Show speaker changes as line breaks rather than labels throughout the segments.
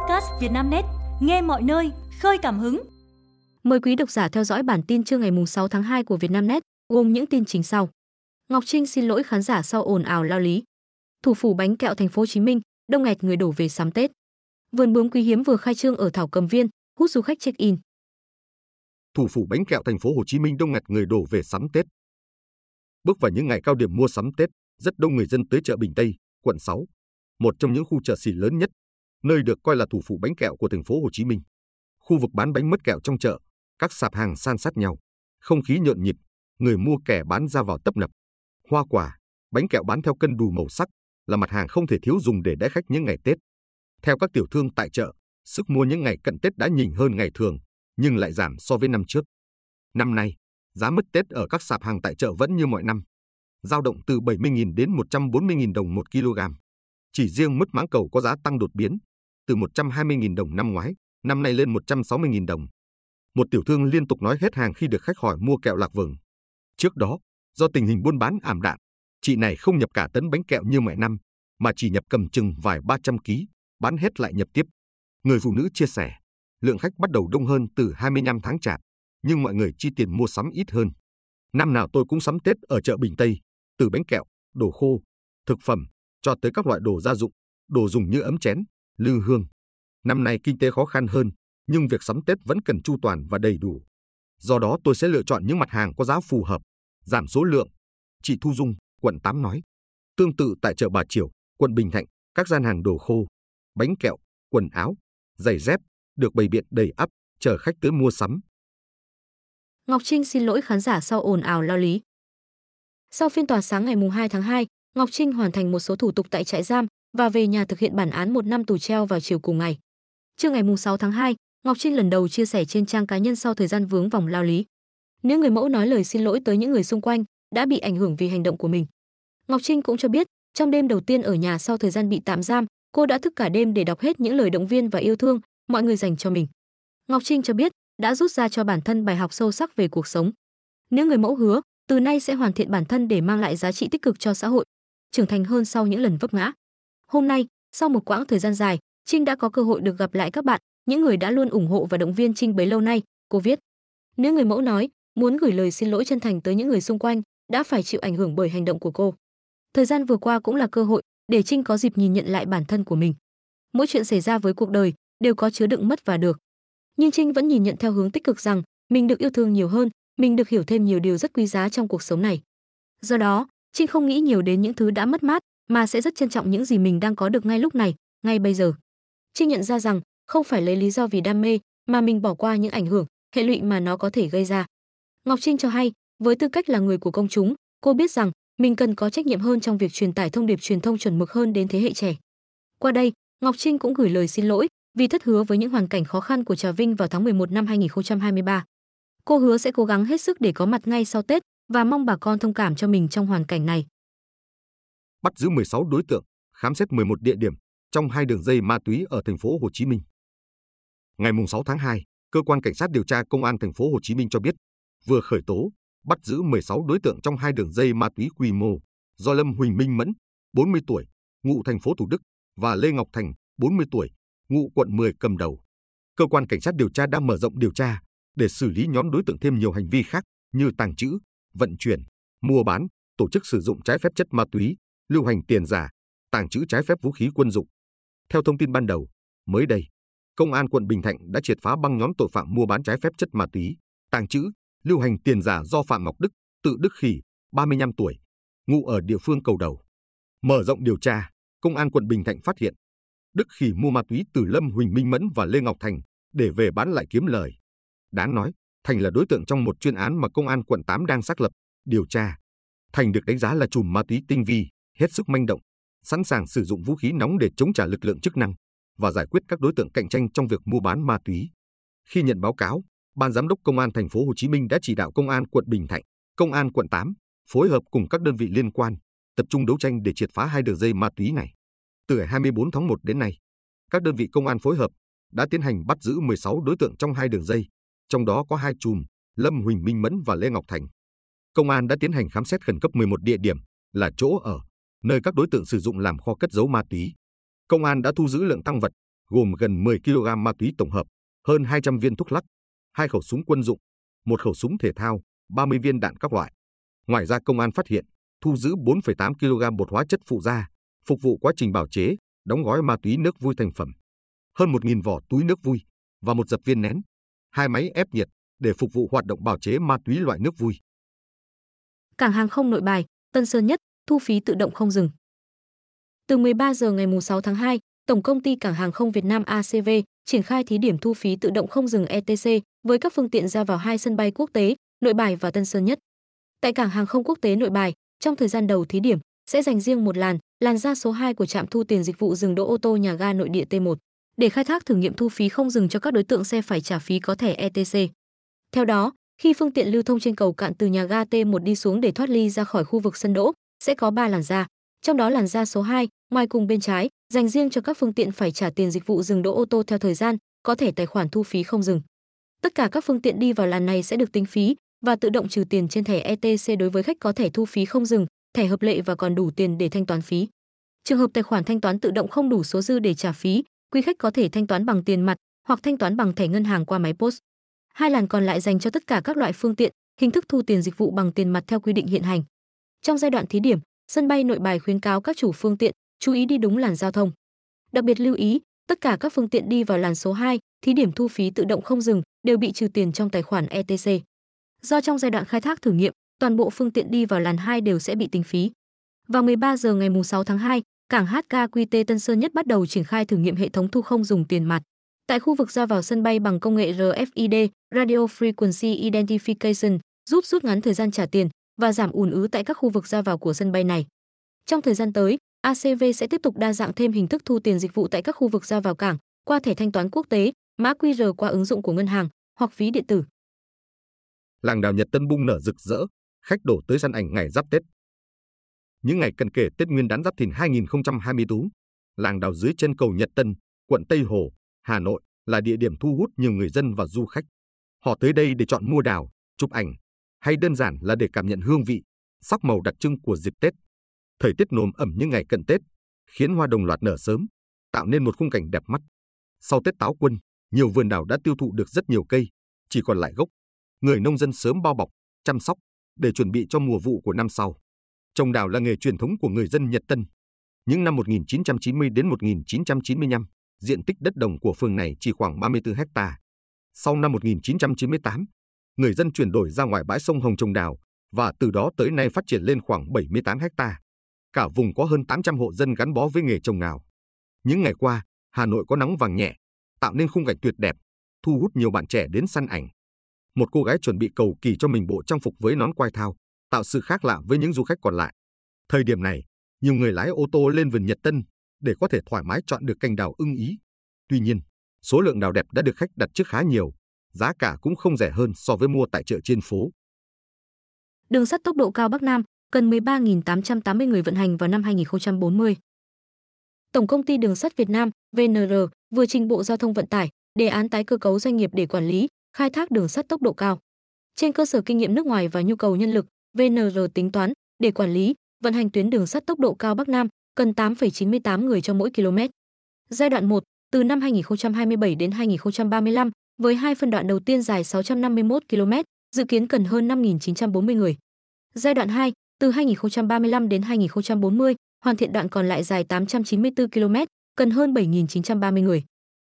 podcast Vietnamnet, nghe mọi nơi, khơi cảm hứng.
Mời quý độc giả theo dõi bản tin trưa ngày 6 tháng 2 của Vietnamnet, gồm những tin chính sau. Ngọc Trinh xin lỗi khán giả sau ồn ào lao lý. Thủ phủ bánh kẹo thành phố Hồ Chí Minh, đông nghẹt người đổ về sắm Tết. Vườn bướm quý hiếm vừa khai trương ở Thảo Cầm Viên, hút du khách check-in.
Thủ phủ bánh kẹo thành phố Hồ Chí Minh đông nghẹt người đổ về sắm Tết. Bước vào những ngày cao điểm mua sắm Tết, rất đông người dân tới chợ Bình Tây, quận 6, một trong những khu chợ xỉ lớn nhất, nơi được coi là thủ phủ bánh kẹo của thành phố Hồ Chí Minh. Khu vực bán bánh mứt kẹo trong chợ, các sạp hàng san sát nhau, không khí nhộn nhịp, người mua kẻ bán ra vào tấp nập. Hoa quả, bánh kẹo bán theo cân đủ màu sắc là mặt hàng không thể thiếu dùng để đãi khách những ngày Tết. Theo các tiểu thương tại chợ, sức mua những ngày cận Tết đã nhỉnh hơn ngày thường, nhưng lại giảm so với năm trước. Năm nay, giá mứt Tết ở các sạp hàng tại chợ vẫn như mọi năm, dao động từ 70.000 đến 140.000 đồng một kg. Chỉ riêng mứt mãng cầu có giá tăng đột biến, từ 120.000 đồng năm ngoái, năm nay lên 160.000 đồng. Một tiểu thương liên tục nói hết hàng khi được khách hỏi mua kẹo lạc vừng. Trước đó, do tình hình buôn bán ảm đạm, chị này không nhập cả tấn bánh kẹo như mọi năm, mà chỉ nhập cầm chừng vài 300 kg, bán hết lại nhập tiếp. Người phụ nữ chia sẻ, lượng khách bắt đầu đông hơn từ 25 tháng chạp, nhưng mọi người chi tiền mua sắm ít hơn. Năm nào tôi cũng sắm Tết ở chợ Bình Tây, từ bánh kẹo, đồ khô, thực phẩm, cho tới các loại đồ gia dụng, đồ dùng như ấm chén, lư hương. Năm nay kinh tế khó khăn hơn, nhưng việc sắm Tết vẫn cần chu toàn và đầy đủ. Do đó tôi sẽ lựa chọn những mặt hàng có giá phù hợp, giảm số lượng. Chị Thu Dung, quận 8 nói. Tương tự tại chợ Bà Triều, quận Bình Thạnh, các gian hàng đồ khô, bánh kẹo, quần áo, giày dép được bày biện đầy ắp, chờ khách tới mua sắm.
Ngọc Trinh xin lỗi khán giả sau ồn ào lao lý. Sau phiên tòa sáng ngày 2 tháng 2, Ngọc Trinh hoàn thành một số thủ tục tại trại giam và về nhà thực hiện bản án một năm tù treo vào chiều cùng ngày. Trưa ngày 6 tháng 2, Ngọc Trinh lần đầu chia sẻ trên trang cá nhân sau thời gian vướng vòng lao lý. Nữ người mẫu nói lời xin lỗi tới những người xung quanh đã bị ảnh hưởng vì hành động của mình. Ngọc Trinh cũng cho biết, trong đêm đầu tiên ở nhà sau thời gian bị tạm giam, cô đã thức cả đêm để đọc hết những lời động viên và yêu thương mọi người dành cho mình. Ngọc Trinh cho biết đã rút ra cho bản thân bài học sâu sắc về cuộc sống. Nữ người mẫu hứa từ nay sẽ hoàn thiện bản thân để mang lại giá trị tích cực cho xã hội, trưởng thành hơn sau những lần vấp ngã. Hôm nay, sau một quãng thời gian dài, Trinh đã có cơ hội được gặp lại các bạn, những người đã luôn ủng hộ và động viên Trinh bấy lâu nay, cô viết. Nữ người mẫu nói, muốn gửi lời xin lỗi chân thành tới những người xung quanh đã phải chịu ảnh hưởng bởi hành động của cô. Thời gian vừa qua cũng là cơ hội để Trinh có dịp nhìn nhận lại bản thân của mình. Mỗi chuyện xảy ra với cuộc đời đều có chứa đựng mất và được. Nhưng Trinh vẫn nhìn nhận theo hướng tích cực rằng mình được yêu thương nhiều hơn, mình được hiểu thêm nhiều điều rất quý giá trong cuộc sống này. Do đó, Trinh không nghĩ nhiều đến những thứ đã mất mát, mà sẽ rất trân trọng những gì mình đang có được ngay lúc này, ngay bây giờ. Trinh nhận ra rằng không phải lấy lý do vì đam mê mà mình bỏ qua những ảnh hưởng, hệ lụy mà nó có thể gây ra. Ngọc Trinh cho hay, với tư cách là người của công chúng, cô biết rằng mình cần có trách nhiệm hơn trong việc truyền tải thông điệp truyền thông chuẩn mực hơn đến thế hệ trẻ. Qua đây, Ngọc Trinh cũng gửi lời xin lỗi vì thất hứa với những hoàn cảnh khó khăn của Trà Vinh vào tháng 11 năm 2023. Cô hứa sẽ cố gắng hết sức để có mặt ngay sau Tết và mong bà con thông cảm cho mình trong hoàn cảnh này.
Bắt giữ 16 đối tượng, khám xét 11 địa điểm trong hai đường dây ma túy ở thành phố Hồ Chí Minh. Ngày 6 tháng 2, cơ quan cảnh sát điều tra công an thành phố Hồ Chí Minh cho biết vừa khởi tố, bắt giữ 16 đối tượng trong hai đường dây ma túy quy mô do Lâm Huỳnh Minh Mẫn, 40 tuổi, ngụ thành phố Thủ Đức và Lê Ngọc Thành, 40 tuổi, ngụ quận 10 cầm đầu. Cơ quan cảnh sát điều tra đang mở rộng điều tra để xử lý nhóm đối tượng thêm nhiều hành vi khác như tàng trữ, vận chuyển, mua bán, tổ chức sử dụng trái phép chất ma túy, lưu hành tiền giả, tàng trữ trái phép vũ khí quân dụng. Theo thông tin ban đầu, mới đây, Công an quận Bình Thạnh đã triệt phá băng nhóm tội phạm mua bán trái phép chất ma túy, tàng trữ, lưu hành tiền giả do Phạm Ngọc Đức, tự Đức Khỉ, 35 tuổi, ngụ ở địa phương cầu đầu. Mở rộng điều tra, Công an quận Bình Thạnh phát hiện Đức Khỉ mua ma túy từ Lâm Huỳnh Minh Mẫn và Lê Ngọc Thành để về bán lại kiếm lời. Đáng nói, Thành là đối tượng trong một chuyên án mà công an quận 8 đang xác lập, điều tra. Thành được đánh giá là chùm ma túy tinh vi, hết sức manh động, sẵn sàng sử dụng vũ khí nóng để chống trả lực lượng chức năng và giải quyết các đối tượng cạnh tranh trong việc mua bán ma túy. Khi nhận báo cáo, Ban giám đốc Công an thành phố Hồ Chí Minh đã chỉ đạo Công an quận Bình Thạnh, Công an quận 8 phối hợp cùng các đơn vị liên quan tập trung đấu tranh để triệt phá hai đường dây ma túy này. Từ ngày 24 tháng 1 đến nay, các đơn vị công an phối hợp đã tiến hành bắt giữ 16 đối tượng trong hai đường dây, trong đó có hai chùm Lâm Huỳnh Minh Mẫn và Lê Ngọc Thành. Công an đã tiến hành khám xét khẩn cấp 11 địa điểm là chỗ ở, nơi các đối tượng sử dụng làm kho cất giấu ma túy. Công an đã thu giữ lượng tăng vật gồm gần 10 kg ma túy tổng hợp, hơn 200 viên thuốc lắc, hai khẩu súng quân dụng, một khẩu súng thể thao, 30 viên đạn các loại. Ngoài ra công an phát hiện, thu giữ 4,8 kg bột hóa chất phụ gia, phục vụ quá trình bào chế, đóng gói ma túy nước vui thành phẩm. Hơn 1.000 vỏ túi nước vui và một dập viên nén, hai máy ép nhiệt để phục vụ hoạt động bào chế ma túy loại nước vui.
Cảng hàng không Nội Bài, Tân Sơn Nhất, thu phí tự động không dừng. Từ 13 giờ ngày 6 tháng 2, Tổng công ty Cảng hàng không Việt Nam ACV triển khai thí điểm thu phí tự động không dừng ETC với các phương tiện ra vào hai sân bay quốc tế, Nội Bài và Tân Sơn Nhất. Tại Cảng hàng không quốc tế Nội Bài, trong thời gian đầu thí điểm sẽ dành riêng một làn, làn ra số 2 của trạm thu tiền dịch vụ dừng đỗ ô tô nhà ga nội địa T1 để khai thác thử nghiệm thu phí không dừng cho các đối tượng xe phải trả phí có thẻ ETC. Theo đó, khi phương tiện lưu thông trên cầu cạn từ nhà ga T1 đi xuống để thoát ly ra khỏi khu vực sân đỗ, sẽ có 3 làn ra. Trong đó làn ra số 2, ngoài cùng bên trái, dành riêng cho các phương tiện phải trả tiền dịch vụ dừng đỗ ô tô theo thời gian, có thể tài khoản thu phí không dừng. Tất cả các phương tiện đi vào làn này sẽ được tính phí và tự động trừ tiền trên thẻ ETC đối với khách có thẻ thu phí không dừng, thẻ hợp lệ và còn đủ tiền để thanh toán phí. Trường hợp tài khoản thanh toán tự động không đủ số dư để trả phí, quý khách có thể thanh toán bằng tiền mặt hoặc thanh toán bằng thẻ ngân hàng qua máy POS. Hai làn còn lại dành cho tất cả các loại phương tiện, hình thức thu tiền dịch vụ bằng tiền mặt theo quy định hiện hành. Trong giai đoạn thí điểm, sân bay Nội Bài khuyến cáo các chủ phương tiện chú ý đi đúng làn giao thông. Đặc biệt lưu ý, tất cả các phương tiện đi vào làn số 2, thí điểm thu phí tự động không dừng đều bị trừ tiền trong tài khoản ETC. Do trong giai đoạn khai thác thử nghiệm, toàn bộ phương tiện đi vào làn 2 đều sẽ bị tính phí. Vào 13 giờ ngày 6 tháng 2, cảng HKQT Tân Sơn Nhất bắt đầu triển khai thử nghiệm hệ thống thu không dùng tiền mặt. Tại khu vực ra vào sân bay bằng công nghệ RFID, Radio Frequency Identification, giúp rút ngắn thời gian trả tiền và giảm ùn ứ tại các khu vực ra vào của sân bay này. Trong thời gian tới, ACV sẽ tiếp tục đa dạng thêm hình thức thu tiền dịch vụ tại các khu vực ra vào cảng qua thẻ thanh toán quốc tế, mã QR qua ứng dụng của ngân hàng hoặc ví điện tử.
Làng đào Nhật Tân bung nở rực rỡ, khách đổ tới săn ảnh ngày giáp Tết. Những ngày cận kề Tết Nguyên đán Giáp Thìn 2024, làng đào dưới chân cầu Nhật Tân, quận Tây Hồ, Hà Nội là địa điểm thu hút nhiều người dân và du khách. Họ tới đây để chọn mua đào, chụp ảnh, hay đơn giản là để cảm nhận hương vị, sắc màu đặc trưng của dịp Tết. Thời tiết nồm ẩm như ngày cận Tết, khiến hoa đồng loạt nở sớm, tạo nên một khung cảnh đẹp mắt. Sau Tết táo quân, nhiều vườn đào đã tiêu thụ được rất nhiều cây, chỉ còn lại gốc. Người nông dân sớm bao bọc, chăm sóc để chuẩn bị cho mùa vụ của năm sau. Trồng đào là nghề truyền thống của người dân Nhật Tân. Những năm 1990 đến 1995, diện tích đất đồng của phường này chỉ khoảng 34 hecta. Sau năm 1998, người dân chuyển đổi ra ngoài bãi sông Hồng trồng đào và từ đó tới nay phát triển lên khoảng 78 hecta. Cả vùng có hơn 800 hộ dân gắn bó với nghề trồng đào. Những ngày qua, Hà Nội có nắng vàng nhẹ, tạo nên khung cảnh tuyệt đẹp, thu hút nhiều bạn trẻ đến săn ảnh. Một cô gái chuẩn bị cầu kỳ cho mình bộ trang phục với nón quai thao, tạo sự khác lạ với những du khách còn lại. Thời điểm này, nhiều người lái ô tô lên vườn Nhật Tân để có thể thoải mái chọn được cành đào ưng ý. Tuy nhiên, số lượng đào đẹp đã được khách đặt trước khá nhiều, giá cả cũng không rẻ hơn so với mua tại chợ trên phố.
Đường sắt tốc độ cao Bắc Nam cần 13.880 người vận hành vào năm 2040. Tổng công ty Đường sắt Việt Nam VNR vừa trình Bộ Giao thông Vận tải đề án tái cơ cấu doanh nghiệp để quản lý, khai thác đường sắt tốc độ cao. Trên cơ sở kinh nghiệm nước ngoài và nhu cầu nhân lực, VNR tính toán để quản lý, vận hành tuyến đường sắt tốc độ cao Bắc Nam cần 8,98 người cho mỗi km. Giai đoạn 1, từ năm 2027 đến 2035, với hai phân đoạn đầu tiên dài 651 km, dự kiến cần hơn 5.940 người. Giai đoạn 2, từ 2035 đến 2040, hoàn thiện đoạn còn lại dài 894 km, cần hơn 7.930 người.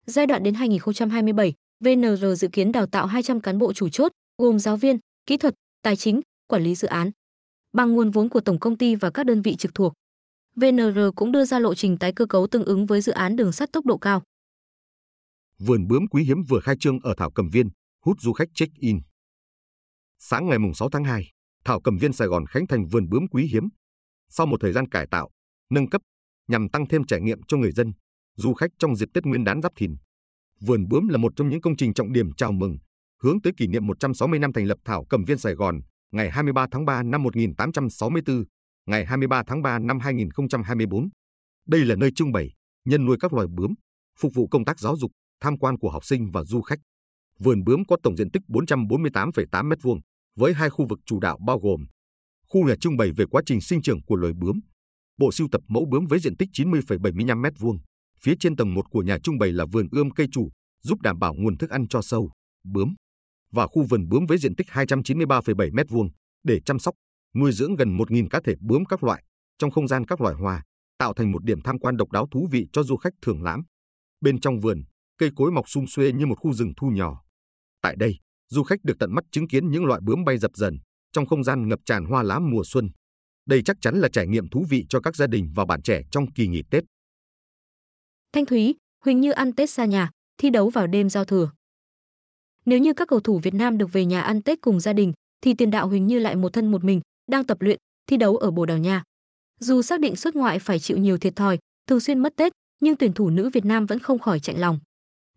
Giai đoạn đến 2027, VNR dự kiến đào tạo 200 cán bộ chủ chốt, gồm giáo viên, kỹ thuật, tài chính, quản lý dự án. Bằng nguồn vốn của tổng công ty và các đơn vị trực thuộc, VNR cũng đưa ra lộ trình tái cơ cấu tương ứng với dự án đường sắt tốc độ cao.
Vườn bướm quý hiếm vừa khai trương ở Thảo Cầm Viên, hút du khách check-in. Sáng ngày 6 tháng 2, Thảo Cầm Viên Sài Gòn khánh thành vườn bướm quý hiếm. Sau một thời gian cải tạo, nâng cấp nhằm tăng thêm trải nghiệm cho người dân, du khách trong dịp Tết Nguyên đán Giáp Thìn. Vườn bướm là một trong những công trình trọng điểm chào mừng, hướng tới kỷ niệm 160 năm thành lập Thảo Cầm Viên Sài Gòn, ngày 23 tháng 3 năm 1864, ngày 23 tháng 3 năm 2024. Đây là nơi trưng bày, nhân nuôi các loài bướm, phục vụ công tác giáo dục, tham quan của học sinh và du khách. Vườn bướm có tổng diện tích 448,8 m2, với hai khu vực chủ đạo bao gồm khu nhà trưng bày về quá trình sinh trưởng của loài bướm, bộ sưu tập mẫu bướm với diện tích 90,75 m2, Phía trên tầng 1 của nhà trưng bày là vườn ươm cây chủ, giúp đảm bảo nguồn thức ăn cho sâu, bướm và khu vườn bướm với diện tích 293,7 m2 để chăm sóc, nuôi dưỡng gần 1.000 cá thể bướm các loại trong không gian các loài hoa, tạo thành một điểm tham quan độc đáo thú vị cho du khách thưởng lãm. Bên trong vườn, cây cối mọc sum xuê như một khu rừng thu nhỏ. Tại đây, du khách được tận mắt chứng kiến những loại bướm bay dập dần trong không gian ngập tràn hoa lá mùa xuân. Đây chắc chắn là trải nghiệm thú vị cho các gia đình và bạn trẻ trong kỳ nghỉ Tết.
Thanh Thúy, Huỳnh Như ăn Tết xa nhà, thi đấu vào đêm giao thừa. Nếu như các cầu thủ Việt Nam được về nhà ăn Tết cùng gia đình, thì tiền đạo Huỳnh Như lại một thân một mình, đang tập luyện, thi đấu ở Bồ Đào Nha. Dù xác định xuất ngoại phải chịu nhiều thiệt thòi, thường xuyên mất Tết, nhưng tuyển thủ nữ Việt Nam vẫn không khỏi chạnh lòng.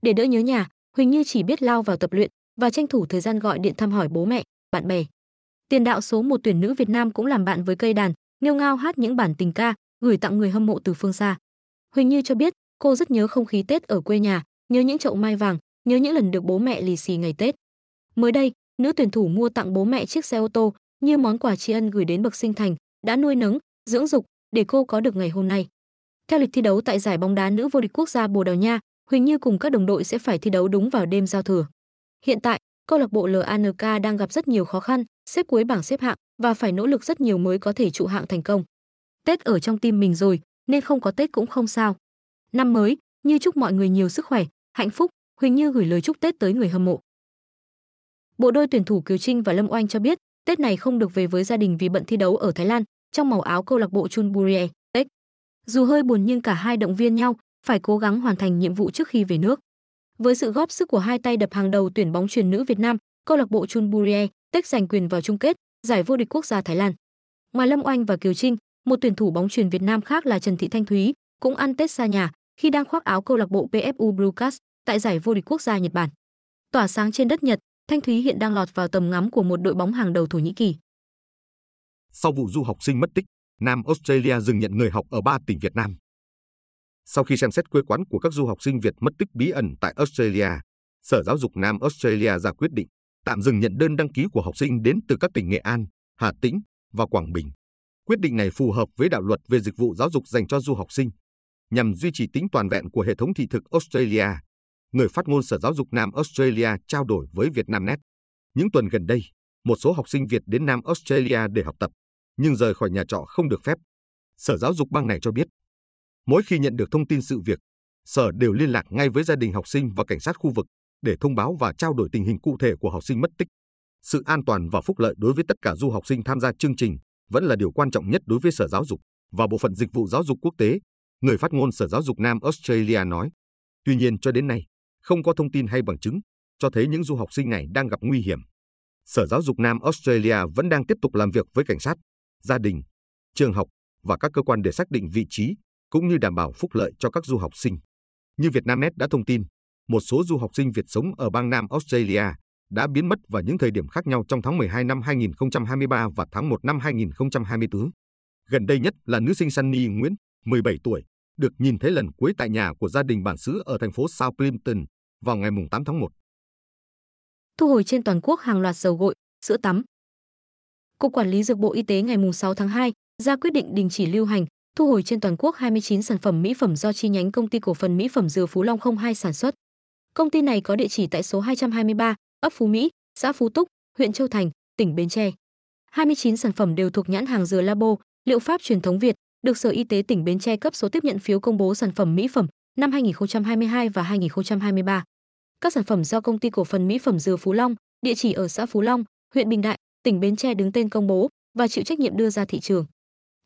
Để đỡ nhớ nhà, Huỳnh Như chỉ biết lao vào tập luyện và tranh thủ thời gian gọi điện thăm hỏi bố mẹ, bạn bè. Tiền đạo số một tuyển nữ Việt Nam cũng làm bạn với cây đàn, nghêu ngao hát những bản tình ca, gửi tặng người hâm mộ từ phương xa. Huỳnh Như cho biết, cô rất nhớ không khí Tết ở quê nhà, nhớ những chậu mai vàng, nhớ những lần được bố mẹ lì xì ngày Tết. Mới đây, nữ tuyển thủ mua tặng bố mẹ chiếc xe ô tô như món quà tri ân gửi đến bậc sinh thành, đã nuôi nấng, dưỡng dục để cô có được ngày hôm nay. Theo lịch thi đấu tại giải bóng đá nữ vô địch quốc gia Bồ Đào Nha, Huỳnh Như cùng các đồng đội sẽ phải thi đấu đúng vào đêm giao thừa. Hiện tại, câu lạc bộ LANK đang gặp rất nhiều khó khăn, xếp cuối bảng xếp hạng và phải nỗ lực rất nhiều mới có thể trụ hạng thành công. Tết ở trong tim mình rồi, nên không có Tết cũng không sao. Năm mới, Như chúc mọi người nhiều sức khỏe, hạnh phúc, Huỳnh Như gửi lời chúc Tết tới người hâm mộ. Bộ đôi tuyển thủ Kiều Trinh và Lâm Oanh cho biết, Tết này không được về với gia đình vì bận thi đấu ở Thái Lan, trong màu áo câu lạc bộ Chunburie, Tết. Dù hơi buồn nhưng cả hai động viên nhau phải cố gắng hoàn thành nhiệm vụ trước khi về nước. Với sự góp sức của hai tay đập hàng đầu tuyển bóng truyền nữ Việt Nam, câu lạc bộ Chunburie Tech giành quyền vào chung kết giải vô địch quốc gia Thái Lan. Ngoài Lâm Oanh và Kiều Trinh, một tuyển thủ bóng truyền Việt Nam khác là Trần Thị Thanh Thúy cũng ăn Tết xa nhà khi đang khoác áo câu lạc bộ PFU Bluecats tại giải vô địch quốc gia Nhật Bản. Tỏa sáng trên đất Nhật, Thanh Thúy hiện đang lọt vào tầm ngắm của một đội bóng hàng đầu Thổ Nhĩ Kỳ.
Sau vụ du học sinh mất tích, Nam Australia dừng nhận người học ở ba tỉnh Việt Nam. Sau khi xem xét quê quán của các du học sinh Việt mất tích bí ẩn tại Australia, Sở Giáo dục Nam Australia ra quyết định tạm dừng nhận đơn đăng ký của học sinh đến từ các tỉnh Nghệ An, Hà Tĩnh và Quảng Bình. Quyết định này phù hợp với đạo luật về dịch vụ giáo dục dành cho du học sinh, nhằm duy trì tính toàn vẹn của hệ thống thị thực Australia. Người phát ngôn Sở Giáo dục Nam Australia trao đổi với Vietnamnet. Những tuần gần đây, một số học sinh Việt đến Nam Australia để học tập, nhưng rời khỏi nhà trọ không được phép. Sở Giáo dục bang này cho biết, mỗi khi nhận được thông tin sự việc, Sở đều liên lạc ngay với gia đình học sinh và cảnh sát khu vực để thông báo và trao đổi tình hình cụ thể của học sinh mất tích. Sự an toàn và phúc lợi đối với tất cả du học sinh tham gia chương trình vẫn là điều quan trọng nhất đối với Sở Giáo dục và Bộ phận Dịch vụ Giáo dục Quốc tế, người phát ngôn Sở Giáo dục Nam Australia nói. Tuy nhiên cho đến nay, không có thông tin hay bằng chứng cho thấy những du học sinh này đang gặp nguy hiểm. Sở Giáo dục Nam Australia vẫn đang tiếp tục làm việc với cảnh sát, gia đình, trường học và các cơ quan để xác định vị trí cũng như đảm bảo phúc lợi cho các du học sinh. Như Vietnamnet đã thông tin, một số du học sinh Việt sống ở bang Nam Australia đã biến mất vào những thời điểm khác nhau trong tháng 12 năm 2023 và tháng 1 năm 2024. Gần đây nhất là nữ sinh Sunny Nguyễn, 17 tuổi, được nhìn thấy lần cuối tại nhà của gia đình bản xứ ở thành phố South Plimpton vào ngày 8 tháng 1.
Thu hồi trên toàn quốc hàng loạt dầu gội, sữa tắm. Cục Quản lý Dược Bộ Y tế ngày 6 tháng 2 ra quyết định đình chỉ lưu hành, thu hồi trên toàn quốc 29 sản phẩm mỹ phẩm do chi nhánh công ty cổ phần mỹ phẩm Dừa Phú Long 02 sản xuất. Công ty này có địa chỉ tại số 223, ấp Phú Mỹ, xã Phú Túc, huyện Châu Thành, tỉnh Bến Tre. 29 sản phẩm đều thuộc nhãn hàng Dừa Labo, liệu pháp truyền thống Việt, được Sở Y tế tỉnh Bến Tre cấp số tiếp nhận phiếu công bố sản phẩm mỹ phẩm năm 2022 và 2023. Các sản phẩm do công ty cổ phần mỹ phẩm Dừa Phú Long, địa chỉ ở xã Phú Long, huyện Bình Đại, tỉnh Bến Tre đứng tên công bố và chịu trách nhiệm đưa ra thị trường.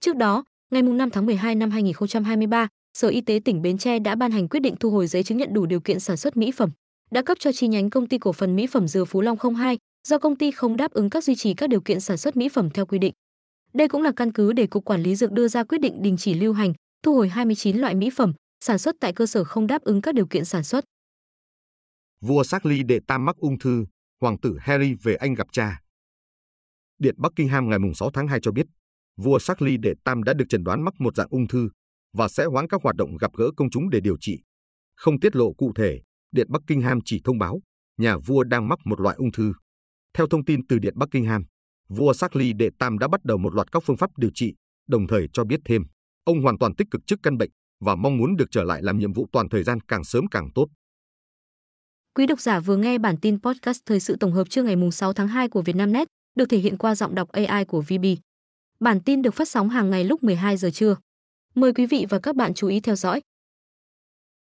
Trước đó, ngày 5 tháng 12 năm 2023, Sở Y tế tỉnh Bến Tre đã ban hành quyết định thu hồi giấy chứng nhận đủ điều kiện sản xuất mỹ phẩm, đã cấp cho chi nhánh công ty cổ phần mỹ phẩm Dừa Phú Long 02 do công ty không đáp ứng các duy trì các điều kiện sản xuất mỹ phẩm theo quy định. Đây cũng là căn cứ để cục quản lý dược đưa ra quyết định đình chỉ lưu hành, thu hồi 29 loại mỹ phẩm sản xuất tại cơ sở không đáp ứng các điều kiện sản xuất.
Vua Charles đệ tam mắc ung thư, hoàng tử Harry về Anh gặp cha. Điện Buckingham ngày 6 tháng 2 cho biết, vua Charles Đệ Tam đã được chẩn đoán mắc một dạng ung thư và sẽ hoãn các hoạt động gặp gỡ công chúng để điều trị. Không tiết lộ cụ thể, Điện Buckingham chỉ thông báo nhà vua đang mắc một loại ung thư. Theo thông tin từ Điện Buckingham, vua Charles Đệ Tam đã bắt đầu một loạt các phương pháp điều trị, đồng thời cho biết thêm, ông hoàn toàn tích cực trước căn bệnh và mong muốn được trở lại làm nhiệm vụ toàn thời gian càng sớm càng tốt.
Quý độc giả vừa nghe bản tin podcast thời sự tổng hợp trưa ngày 6 tháng 2 của Vietnamnet, được thể hiện qua giọng đọc AI của VB. Bản tin được phát sóng hàng ngày lúc 12 giờ trưa. Mời quý vị và các bạn chú ý theo dõi.